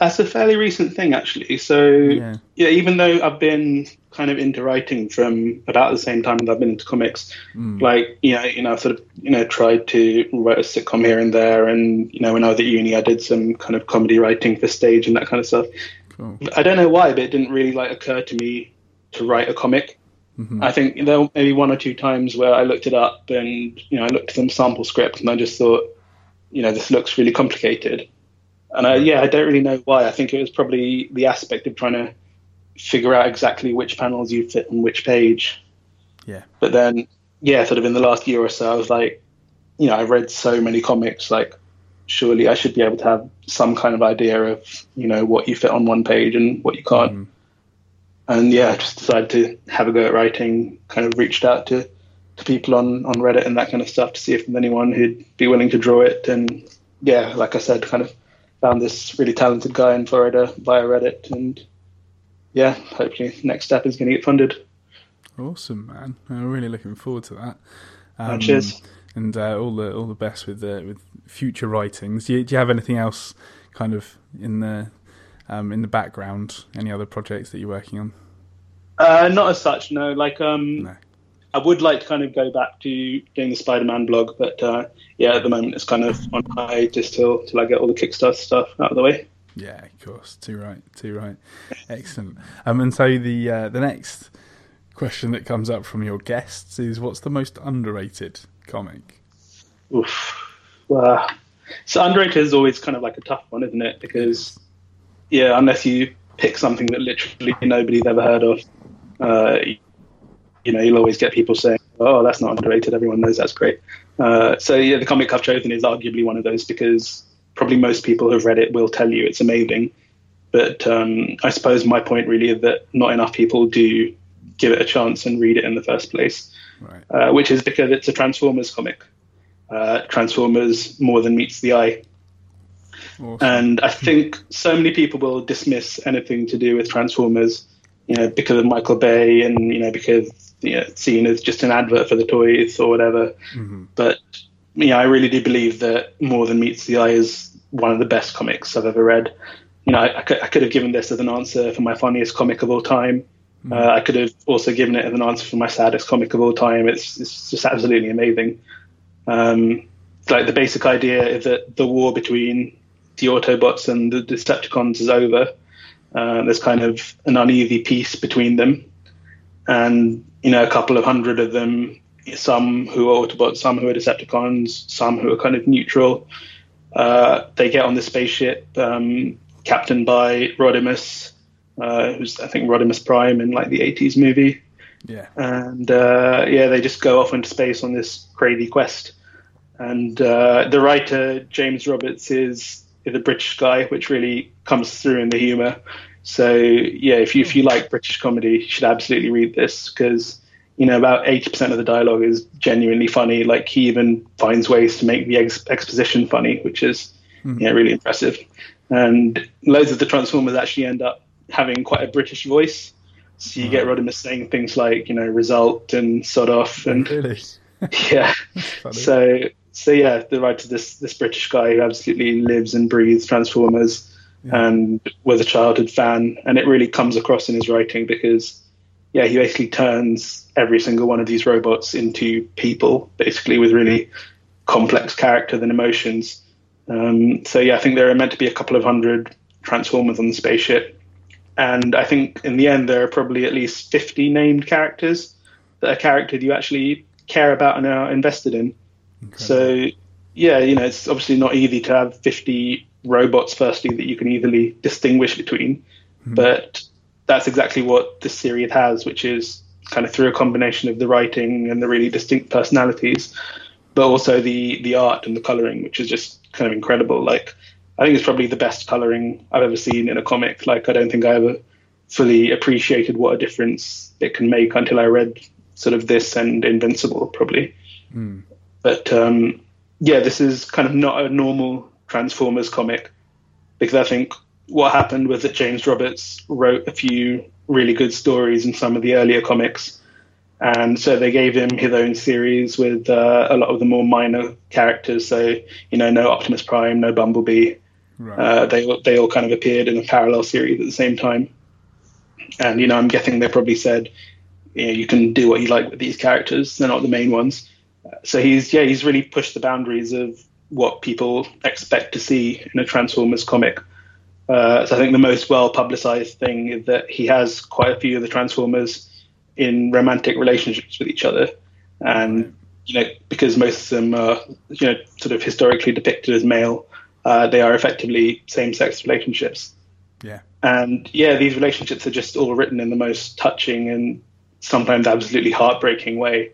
That's a fairly recent thing, actually. So, yeah. yeah, even though I've been kind of into writing from about the same time that I've been into comics, mm. like you know, you know, sort of you know, tried to write a sitcom here and there, and you know, when I was at uni, I did some kind of comedy writing for stage and that kind of stuff. Cool. I don't know why, but it didn't really like occur to me to write a comic. Mm-hmm. I think there were maybe one or two times where I looked it up and you know I looked at some sample script and I just thought, you know, this looks really complicated and I, yeah, I don't really know why. I think it was probably the aspect of trying to figure out exactly which panels you fit on which page. Yeah. But then, yeah, sort of in the last year or so, I was like, you know, I've read so many comics, like, surely I should be able to have some kind of idea of, you know, what you fit on one page and what you can't. Mm. And yeah, I just decided to have a go at writing, kind of reached out to, to people on, on Reddit and that kind of stuff to see if anyone who'd be willing to draw it. And yeah, like I said, kind of found this really talented guy in Florida via Reddit, and yeah, hopefully next step is going to get funded. Awesome, man! I'm really looking forward to that. Um, cheers. And uh, all the all the best with the, with future writings. Do you, do you have anything else kind of in the um, in the background? Any other projects that you're working on? Uh, not as such, no. Like um, no. I would like to kind of go back to doing the Spider-Man blog, but uh, yeah, at the moment it's kind of on hiatus till till I get all the Kickstarter stuff out of the way. Yeah, of course. Too right. Too right. Excellent. Um, and so the uh, the next question that comes up from your guests is, what's the most underrated comic? Oof. Well, so underrated is always kind of like a tough one, isn't it? Because yeah, unless you pick something that literally nobody's ever heard of, uh, you know, you'll always get people saying, "Oh, that's not underrated. Everyone knows that's great." Uh, so yeah, the comic I've chosen is arguably one of those because probably most people who've read it will tell you it's amazing. But um, I suppose my point really is that not enough people do give it a chance and read it in the first place, right. uh, which is because it's a Transformers comic. Uh, Transformers more than meets the eye. Awesome. And I think so many people will dismiss anything to do with Transformers, you know, because of Michael Bay and you know because you know, seen as just an advert for the toys or whatever. Mm-hmm. But yeah, I really do believe that More Than Meets the Eye is one of the best comics I've ever read. You know, I, I, could, I could, have given this as an answer for my funniest comic of all time. Mm-hmm. Uh, I could have also given it as an answer for my saddest comic of all time. It's, it's just absolutely amazing. Um, like the basic idea is that the war between the Autobots and the Decepticons is over. Uh, there's kind of an uneasy peace between them, and you know, a couple of hundred of them, some who are Autobots, some who are Decepticons, some who are kind of neutral. Uh, they get on the spaceship, um, captained by Rodimus, uh, who's I think Rodimus Prime in like the '80s movie. Yeah. And uh, yeah, they just go off into space on this crazy quest. And uh, the writer James Roberts is, is a British guy, which really comes through in the humour. So yeah, if you if you like British comedy, you should absolutely read this because you know about eighty percent of the dialogue is genuinely funny. Like he even finds ways to make the ex- exposition funny, which is mm-hmm. yeah really impressive. And loads of the Transformers actually end up having quite a British voice. So you get Rodimus saying things like, you know, result and sod off and really? yeah. so so yeah, the writer this this British guy who absolutely lives and breathes Transformers yeah. and was a childhood fan, and it really comes across in his writing because yeah, he basically turns every single one of these robots into people, basically with really complex characters and emotions. Um, so yeah, I think there are meant to be a couple of hundred Transformers on the spaceship, and I think in the end there are probably at least 50 named characters that are characters you actually care about and are invested in. Incredible. So yeah, you know, it's obviously not easy to have 50 robots firstly that you can easily distinguish between, mm-hmm. but that's exactly what this series has, which is kind of through a combination of the writing and the really distinct personalities, but also the the art and the coloring, which is just kind of incredible. Like I think it's probably the best coloring I've ever seen in a comic. Like I don't think I ever fully appreciated what a difference it can make until I read sort of this and Invincible probably. Mm. But um, yeah, this is kind of not a normal Transformers comic because I think what happened was that James Roberts wrote a few really good stories in some of the earlier comics. And so they gave him his own series with uh, a lot of the more minor characters. So, you know, no Optimus Prime, no Bumblebee, Right. Uh, they they all kind of appeared in a parallel series at the same time, and you know I'm guessing they probably said, you know, you can do what you like with these characters. They're not the main ones. So he's yeah he's really pushed the boundaries of what people expect to see in a Transformers comic. Uh, so I think the most well publicized thing is that he has quite a few of the Transformers in romantic relationships with each other, and you know because most of them are you know sort of historically depicted as male uh, they are effectively same-sex relationships. Yeah. And yeah, these relationships are just all written in the most touching and sometimes absolutely heartbreaking way.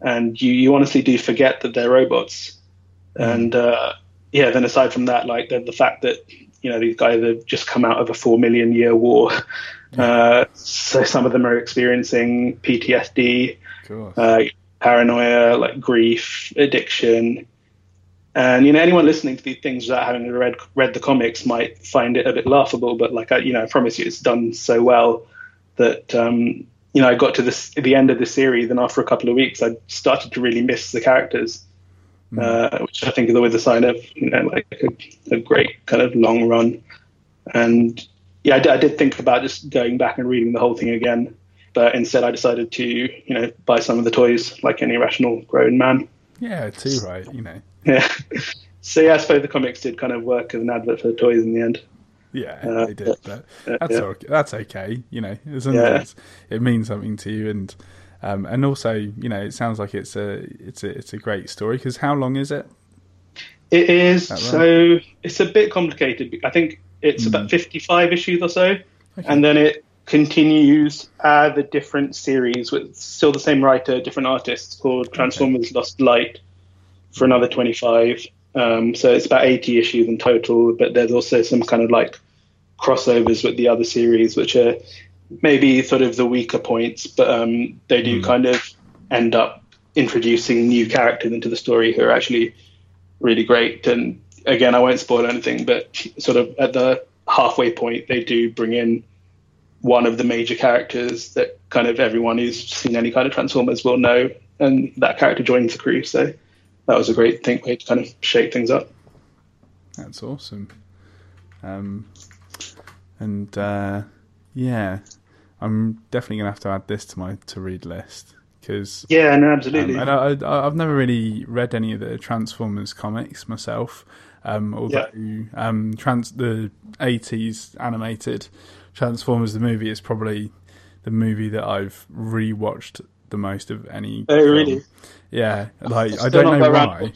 And you, you honestly do forget that they're robots. And uh, yeah, then aside from that, like the, the, fact that you know these guys have just come out of a four million year war, uh, so some of them are experiencing PTSD, uh, paranoia, like grief, addiction, and you know, anyone listening to these things without having read read the comics might find it a bit laughable. But like I, you know, I promise you, it's done so well that um, you know I got to this the end of the series, and after a couple of weeks, I started to really miss the characters, mm. uh, which I think is always a sign of you know like a, a great kind of long run. And yeah, I, I did think about just going back and reading the whole thing again, but instead I decided to you know buy some of the toys like any rational grown man. Yeah, too right. You know. Yeah. So yeah, I suppose the comics did kind of work as an advert for the toys in the end. Yeah, uh, they did, but that's yeah. okay. That's okay. You know, as long yeah. as it means something to you, and um, and also, you know, it sounds like it's a it's a it's a great story. Because how long is it? It is right? so it's a bit complicated. I think it's mm. about fifty five issues or so, okay. and then it continues uh, the different series with still the same writer, different artists called Transformers okay. Lost Light for another 25. Um, so it's about 80 issues in total, but there's also some kind of like crossovers with the other series, which are maybe sort of the weaker points, but um, they do mm. kind of end up introducing new characters into the story who are actually really great. And again, I won't spoil anything, but sort of at the halfway point, they do bring in one of the major characters that kind of everyone who's seen any kind of Transformers will know, and that character joins the crew. So that was a great thing way to kind of shake things up. That's awesome. Um, and uh, yeah, I'm definitely gonna have to add this to my to read list because yeah, no, absolutely. Um, and I, have never really read any of the Transformers comics myself. Um, although yeah. um, trans the '80s animated Transformers the movie is probably the movie that I've rewatched the most of any. Oh, film. really? Yeah, like I don't know why.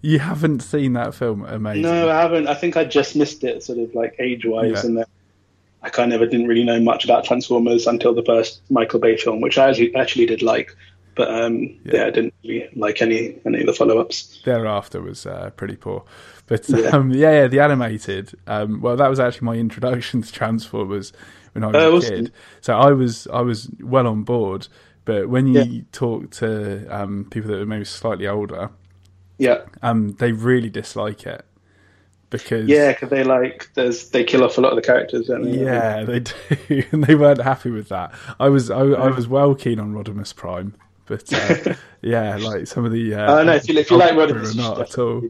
You haven't seen that film? Amazing. No, I haven't. I think I just missed it, sort of like age wise, Yeah. and then I kind of didn't really know much about Transformers until the first Michael Bay film, which I actually, actually did like. But um, Yeah. yeah. I didn't really like any any of the follow ups. Thereafter was uh, pretty poor. But Yeah. um, yeah, yeah, the animated. Um, well, that was actually my introduction to Transformers when I was Oh, a awesome. kid. So I was I was well on board. But when you Yeah. talk to um, people that are maybe slightly older, Yeah, um, they really dislike it because yeah, because they like there's they kill off a lot of the characters, don't they? Yeah, they do, and they weren't happy with that. I was I, I was well keen on Rodimus Prime, but uh, yeah, like some of the. Uh, Oh, no, if you- if you like Rodimus, not at all.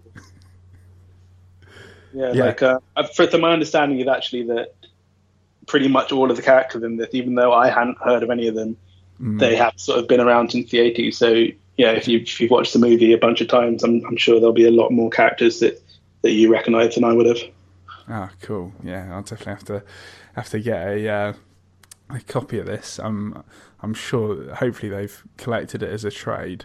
Yeah, Yeah. like uh, for to my understanding is actually that pretty much all of the characters in this, even though I hadn't heard of any of them, Mm. they have sort of been around since the 80s. So yeah, if you if you've watched the movie a bunch of times, I'm I'm sure there'll be a lot more characters that that you recognise than I would have. Ah, cool. Yeah, I'll definitely have to have to get a uh, a copy of this. I'm I'm sure. Hopefully, they've collected it as a trade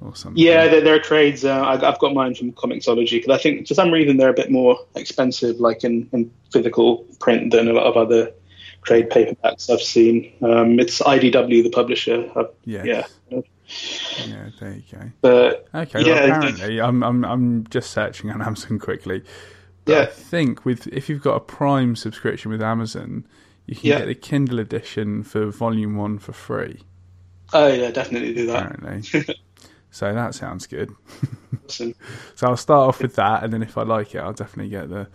or something. Yeah, there, there are trades. Uh, I, I've got mine from Comixology because I think for some reason they're a bit more expensive, like in, in physical print, than a lot of other trade paperbacks I've seen. Um, it's IDW, the publisher. i Yes. Yeah, Yeah. There you go. but Okay. Yeah, well, apparently, I'm I'm I'm just searching on Amazon quickly. But I Yeah. think with if you've got a Prime subscription with Amazon, you can Yeah. get the Kindle edition for Volume One for free. oh yeah, definitely do that. Apparently. so that sounds good. Awesome. So I'll start off with that, and then if I like it, I'll definitely get the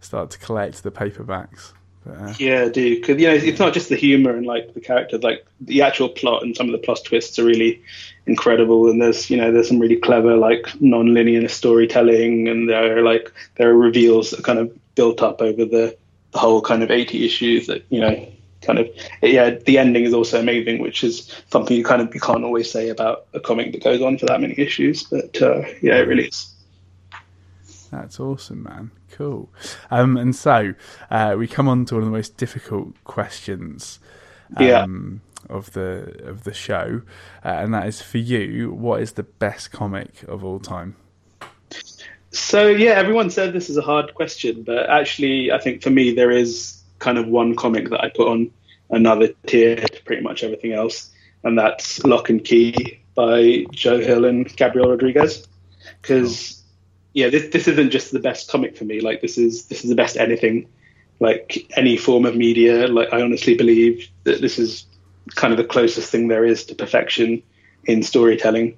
start to collect the paperbacks. Uh, Yeah, do because you know it's not just the humor and like the characters, like the actual plot and some of the plot twists are really incredible. And there's you know there's some really clever like non-linear storytelling, and there are like there are reveals that kind of built up over the, the whole kind of 80 issues that you know kind of yeah the ending is also amazing, which is something you kind of you can't always say about a comic that goes on for that many issues. But uh, yeah, it really is. That's awesome, man. Cool. Um, and so uh, we come on to one of the most difficult questions Yeah. um, of the of the show, uh, and that is for you. What is the best comic of all time? So yeah, everyone said this is a hard question, but actually, I think for me there is kind of one comic that I put on another tier to pretty much everything else, and that's Locke and Key by Joe Hill and Gabriel Rodriguez. Because yeah, this this isn't just the best comic for me. Like this is this is the best anything, like any form of media. Like I honestly believe that this is kind of the closest thing there is to perfection in storytelling.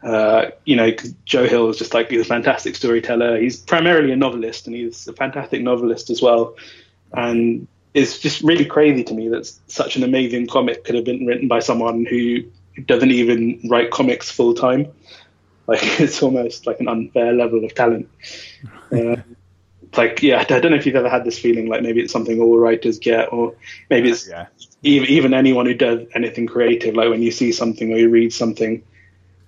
Uh, you know, Joe Hill is just like he's a fantastic storyteller. He's primarily a novelist, and he's a fantastic novelist as well. And it's just really crazy to me that such an amazing comic could have been written by someone who doesn't even write comics full time. Like it's almost like an unfair level of talent. Uh, like yeah, I don't know if you've ever had this feeling. Like maybe it's something all writers get, or maybe it's Yeah. even even anyone who does anything creative, like when you see something or you read something,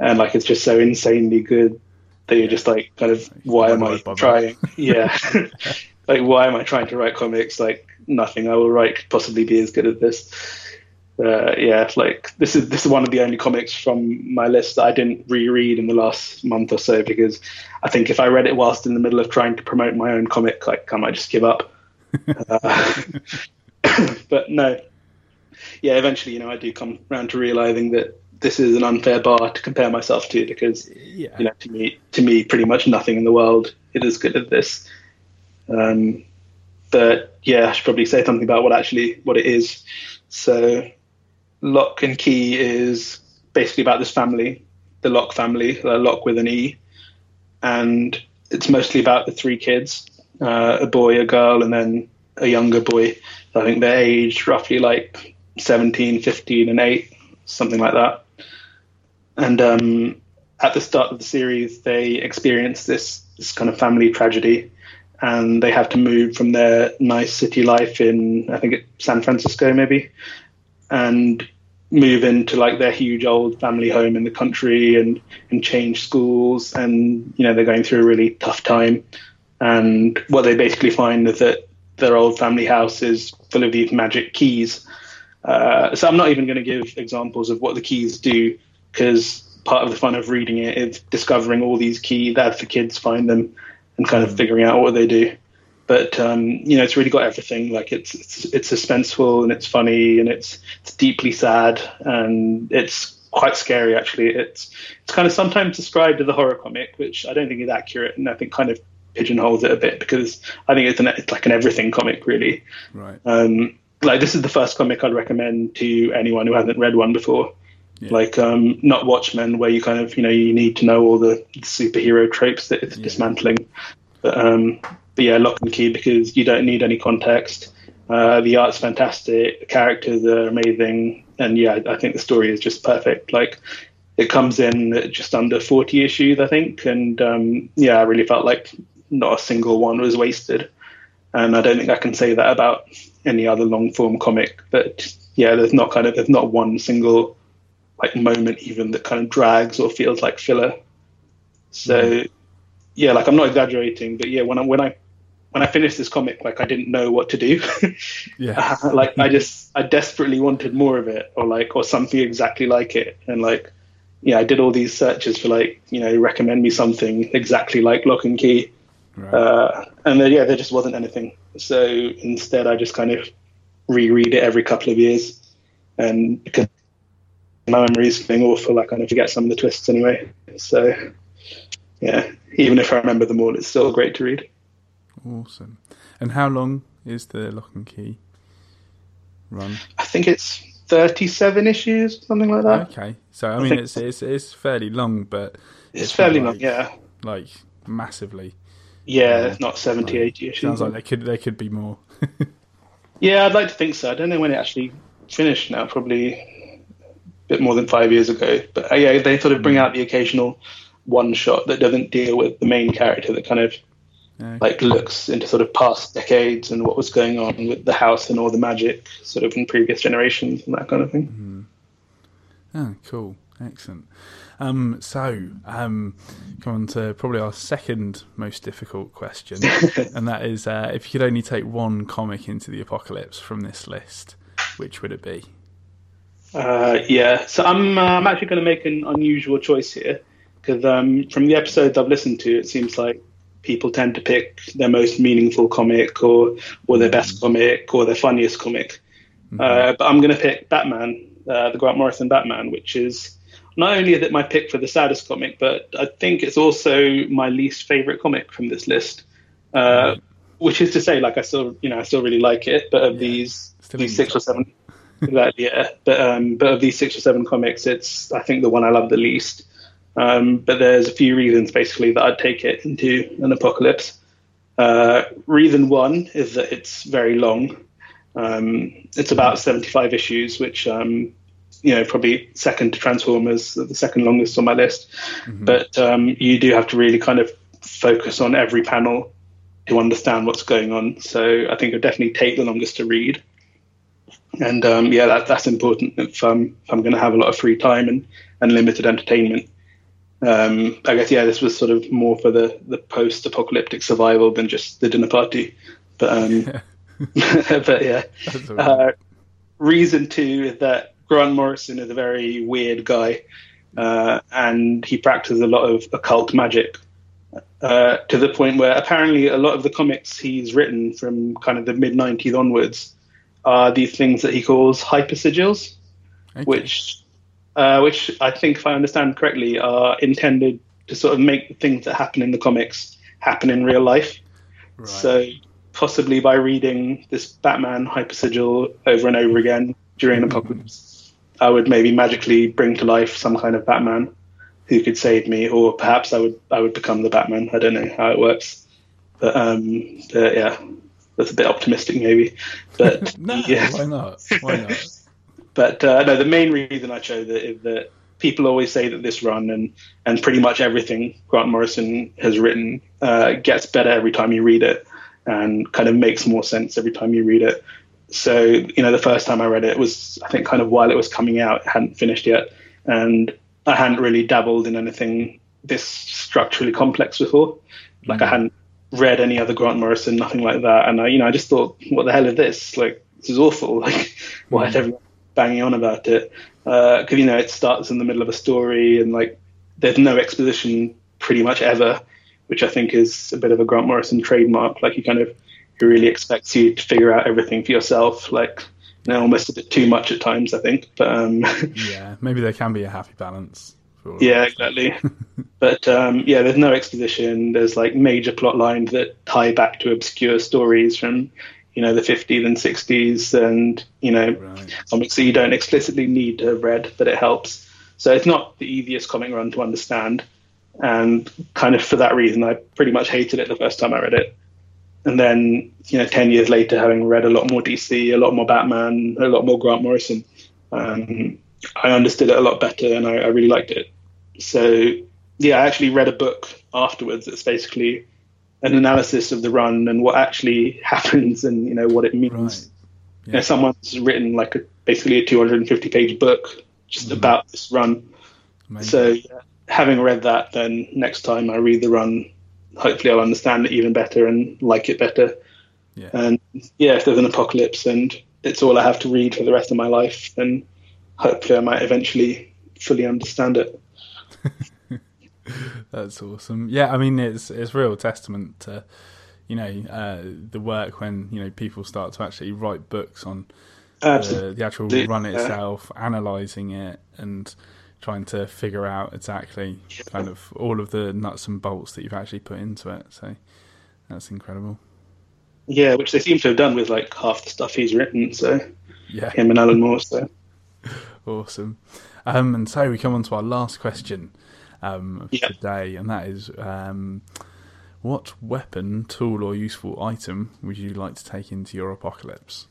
and like it's just so insanely good that you're just like, kind of, why am I trying? Yeah, like why am I trying to write comics? Like nothing I will write could possibly be as good as this. Uh, yeah, like this is this is one of the only comics from my list that I didn't reread in the last month or so because I think if I read it whilst in the middle of trying to promote my own comic, like I might just give up. Uh, but no, yeah, eventually, you know, I do come around to realizing that this is an unfair bar to compare myself to because, Yeah. you know, to me, to me, pretty much nothing in the world is as good as this. Um, but yeah, I should probably say something about what actually what it is. So, Locke and Key is basically about this family, the Locke family, Locke with an E, and it's mostly about the three kids, uh, a boy, a girl, and then a younger boy. I think they're aged roughly like 17, 15, and 8, something like that. And um, at the start of the series, they experience this, this kind of family tragedy, and they have to move from their nice city life in, I think, San Francisco, maybe, and move into like their huge old family home in the country and, and change schools. And, you know, they're going through a really tough time. And what they basically find is that their old family house is full of these magic keys. Uh, so I'm not even going to give examples of what the keys do because part of the fun of reading it is discovering all these key that the kids find them and kind of figuring out what they do. But um, you know, it's really got everything. Like it's, it's it's suspenseful and it's funny and it's it's deeply sad and it's quite scary actually. It's it's kind of sometimes described as a horror comic, which I don't think is accurate, and I think kind of pigeonholes it a bit because I think it's an it's like an everything comic really. Right. Um, like this is the first comic I'd recommend to anyone who hasn't read one before. Yeah. Like um, not Watchmen, where you kind of you know you need to know all the superhero tropes that it's Yeah. dismantling. But, um, but yeah, Locke and Key because you don't need any context. Uh, the art's fantastic, the characters are amazing, and yeah, I think the story is just perfect. Like it comes in at just under forty issues, I think, and um, yeah, I really felt like not a single one was wasted. And I don't think I can say that about any other long form comic. But yeah, there's not kind of there's not one single like moment even that kind of drags or feels like filler. So yeah, like I'm not exaggerating, but yeah, when I when I when I finished this comic, like I didn't know what to do. Yeah. like I just I desperately wanted more of it, or like or something exactly like it, and like yeah, I did all these searches for like you know recommend me something exactly like Locke and Key, Right. uh, and then yeah, there just wasn't anything. So instead, I just kind of reread it every couple of years, and because my memory is getting awful, I kind of forget some of the twists anyway. So yeah, even if I remember them all, it's still great to read. Awesome. And how long is the Locke and Key run? I think it's 37 issues, something like that. Okay. So I mean, it's it's it's fairly long, but It's, not fairly like- long, yeah. like massively. Yeah, it's not 70, 80 issues. Sounds like there could there could be more. Yeah, I'd like to think so. I don't know when it actually finished now, probably a bit more than five years ago. But uh, yeah, they sort of bring out the occasional one shot that doesn't deal with the main character that kind of Okay. like looks into sort of past decades and what was going on with the house and all the magic sort of in previous generations and that kind of thing. Oh, cool. Excellent. Um, so, um, come on to probably our second most difficult question, and that is uh, if you could only take one comic into the apocalypse from this list, which would it be? Uh, yeah, so I'm uh, I'm actually going to make an unusual choice here because um, from the episodes I've listened to, it seems like people tend to pick their most meaningful comic or or their best comic or their funniest comic. Uh, but I'm going to pick Batman, uh, the Grant Morrison Batman, which is not only is it my pick for the saddest comic, but I think it's also my least favorite comic from this list. Uh, Which is to say, like I still, you know, I still really like it, but of these Still these six or seven, exactly, yeah. But um, but of these six or seven comics, it's I think the one I love the least. Um, but there's a few reasons basically that I'd take it into an apocalypse. Uh, reason one is that it's very long. Um, it's about 75 issues, which um, you know probably second to Transformers, the second longest on my list. But um, you do have to really kind of focus on every panel to understand what's going on. So I think it'll definitely take the longest to read. And um, yeah, that, that's important if, um, if I'm going to have a lot of free time and, and limited entertainment. Um, I guess yeah, this was sort of more for the, the post-apocalyptic survival than just the dinner party. But um, but yeah, uh, reason two is that Grant Morrison is a very weird guy, uh, and he practices a lot of occult magic. Uh, to the point where apparently a lot of the comics he's written from kind of the mid 90s onwards are these things that he calls hypersigils, Okay. which uh, which I think, if I understand correctly, are intended to sort of make things that happen in the comics happen in real life. Right. So possibly by reading this Batman hypersigil over and over again during an apocalypse, I would maybe magically bring to life some kind of Batman who could save me, or perhaps I would I would become the Batman. I don't know how it works, but um, but yeah, that's a bit optimistic maybe. But no, yeah, why not? Why not? but uh, no, the main reason I chose it is that people always say that this run and and pretty much everything Grant Morrison has written uh, gets better every time you read it, and kind of makes more sense every time you read it. So you know, the first time I read it was I think kind of while it was coming out, it hadn't finished yet, and I hadn't really dabbled in anything this structurally complex before. Like I hadn't read any other Grant Morrison, nothing like that, and I, you know, I just thought, what the hell is this? Like this is awful. Like why is everyone banging on about it? because you know it starts in the middle of a story and like there's no exposition pretty much ever, which I think is a bit of a Grant Morrison trademark. Like he kind of he really expects you to figure out everything for yourself. Like you know, almost a bit too much at times, I think. But um, yeah, maybe there can be a happy balance. Yeah, exactly. but um, yeah, there's no exposition. There's like major plot lines that tie back to obscure stories from you know the 50s and 60s, and you know right. comics that you don't explicitly need to have read, but it helps. So it's not the easiest comic run to understand, and kind of for that reason, I pretty much hated it the first time I read it. And then, you know, 10 years later, having read a lot more DC, a lot more Batman, a lot more Grant Morrison, um, I understood it a lot better and I, I really liked it. So yeah, I actually read a book afterwards that's basically an analysis of the run and what actually happens and you know what it means. Right. Yeah. You know, someone's written like a, basically a 250 page book just mm about this run. Amazing. So yeah, having read that, then next time I read the run, hopefully I'll understand it even better and like it better. Yeah. And yeah, if there's an apocalypse and it's all I have to read for the rest of my life, then hopefully I might eventually fully understand it. That's awesome. Yeah, I mean it's it's real testament to you know uh, the work when you know people start to actually write books on uh, the actual run itself, uh, analyzing it, and trying to figure out exactly kind of all of the nuts and bolts that you've actually put into it. So that's incredible. Yeah, which they seem to have done with like half the stuff he's written. So yeah, him and Alan Moore. So awesome. Um, and so we come on to our last question um, today, and that is um, what weapon, tool, or useful item would you like to take into your apocalypse?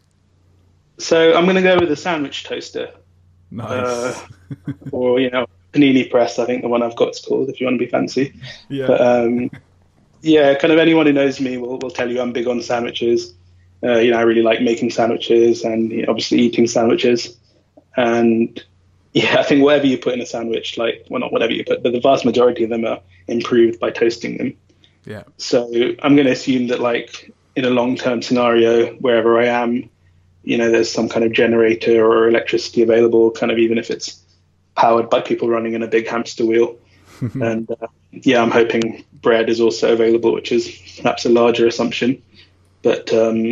So I'm going to go with a sandwich toaster. Nice. Uh, or, you know, panini press, I think the one I've got is called, if you want to be fancy. Yeah. But, um, yeah, kind of anyone who knows me will, will tell you I'm big on sandwiches. Uh, you know, I really like making sandwiches and you know, obviously eating sandwiches. And yeah, I think whatever you put in a sandwich, like, well, not whatever you put, but the vast majority of them are improved by toasting them. Yeah. So I'm going to assume that, like, in a long term scenario, wherever I am, you know, there's some kind of generator or electricity available, kind of even if it's powered by people running in a big hamster wheel. and uh, yeah, I'm hoping bread is also available, which is perhaps a larger assumption. But um,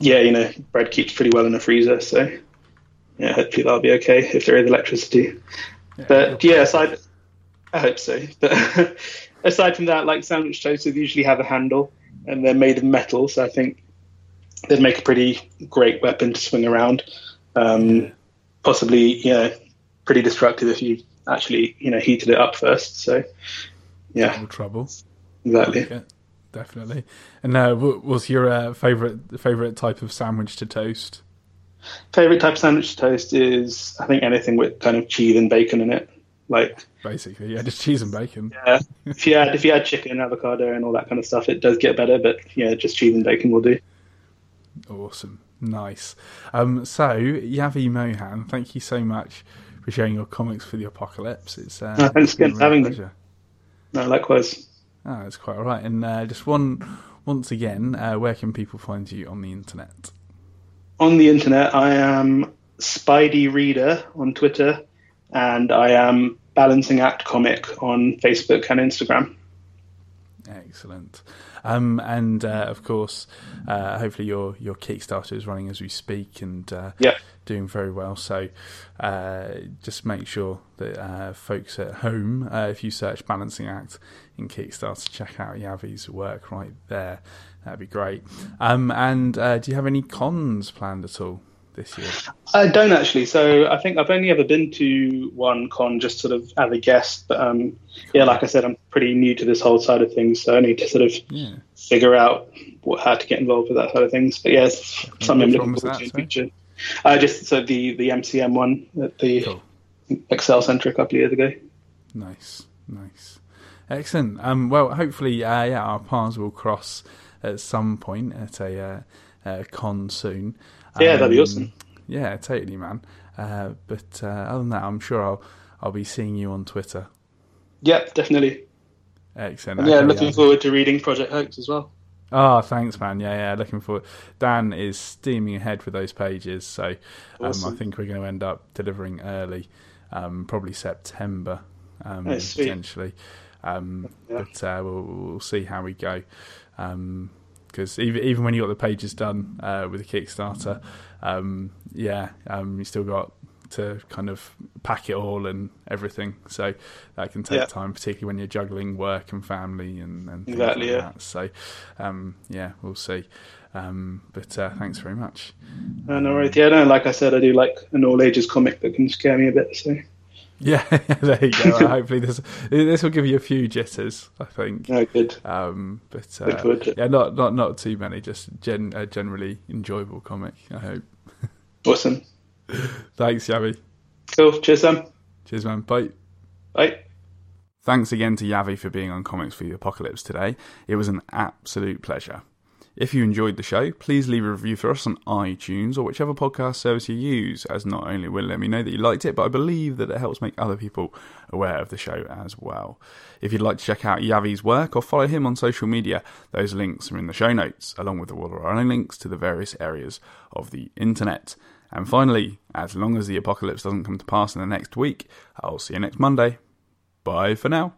yeah, you know, bread keeps pretty well in a freezer, so yeah, hopefully that'll be okay if there is electricity. Yeah, but yeah, aside, I hope so. But aside from that, like sandwich toasters usually have a handle and they're made of metal, so I think they'd make a pretty great weapon to swing around. Um, possibly, you know, pretty destructive if you actually, you know, heated it up first. So, yeah, no trouble. Exactly. Okay. Definitely. And uh, what was your uh, favorite favorite type of sandwich to toast? Favorite type of sandwich toast is I think anything with kind of cheese and bacon in it. Like basically, yeah, just cheese and bacon. Yeah, if you had if you had chicken, and avocado, and all that kind of stuff, it does get better. But yeah, just cheese and bacon will do. Awesome, nice. Um, so Yavi Mohan, thank you so much for sharing your comics for the apocalypse. It's uh, no, thanks again for having me. No, likewise. Oh, it's quite all right. And uh, just one once again, uh, where can people find you on the internet? On the internet, I am Spidey Reader on Twitter, and I am Balancing Act Comic on Facebook and Instagram. Excellent. Um, and uh, of course, uh, hopefully your your Kickstarter is running as we speak and uh, yeah. doing very well. So uh, just make sure that uh, folks at home, uh, if you search Balancing Act in Kickstarter, check out Yavi's work right there. That'd be great. Um, and do you have any cons planned at all? this year? I don't actually. So I think I've only ever been to one con just sort of as a guest. But um, yeah, like I said, I'm pretty new to this whole side of things, so I need to sort of yeah. figure out what, how to get involved with that side of things. But yes, yeah, something I'm looking forward to in the future. Uh, just so the the MCM one at the cool. Excel Centre a couple of years ago. Nice, nice, excellent. Um, well, hopefully, uh, yeah, our paths will cross at some point at a, uh, a con soon. Yeah, that'd be um, awesome. Yeah, totally, man. Uh, but uh, other than that, I'm sure I'll I'll be seeing you on Twitter. Yeah, definitely. Excellent. And yeah, okay, looking yeah. forward to reading Project Hoax as well. Oh, thanks, man. Yeah, yeah. Looking forward. Dan is steaming ahead with those pages, so um, I think we're going to end up delivering early, um, probably September, um, potentially. Um, Yeah. But uh, we'll, we'll see how we go. Because even even when you got the pages done uh, with the Kickstarter, um, yeah, um, you still got to kind of pack it all and everything. So that can take Yeah. time, particularly when you're juggling work and family and, and things Exactly, like yeah. that. So um, yeah, we'll see. Um, but uh, thanks very much. Uh, no worries. Yeah, no, like I said, I do like an all ages comic that can scare me a bit. So Yeah, there you go. Hopefully this this will give you a few jitters. I think. no, good. Um, but uh, it. yeah, not not not too many. Just gen, a generally enjoyable comic. I hope. Awesome. Thanks, Yavi. Cool. Cheers, Sam. Cheers, man. Bye. Bye. Thanks again to Yavi for being on Comics for the Apocalypse today. It was an absolute pleasure. If you enjoyed the show, please leave a review for us on iTunes or whichever podcast service you use, as not only will it let me know that you liked it, but I believe that it helps make other people aware of the show as well. If you'd like to check out Yavi's work or follow him on social media, those links are in the show notes, along with all of own links to the various areas of the internet. And finally, as long as the apocalypse doesn't come to pass in the next week, I'll see you next Monday. Bye for now.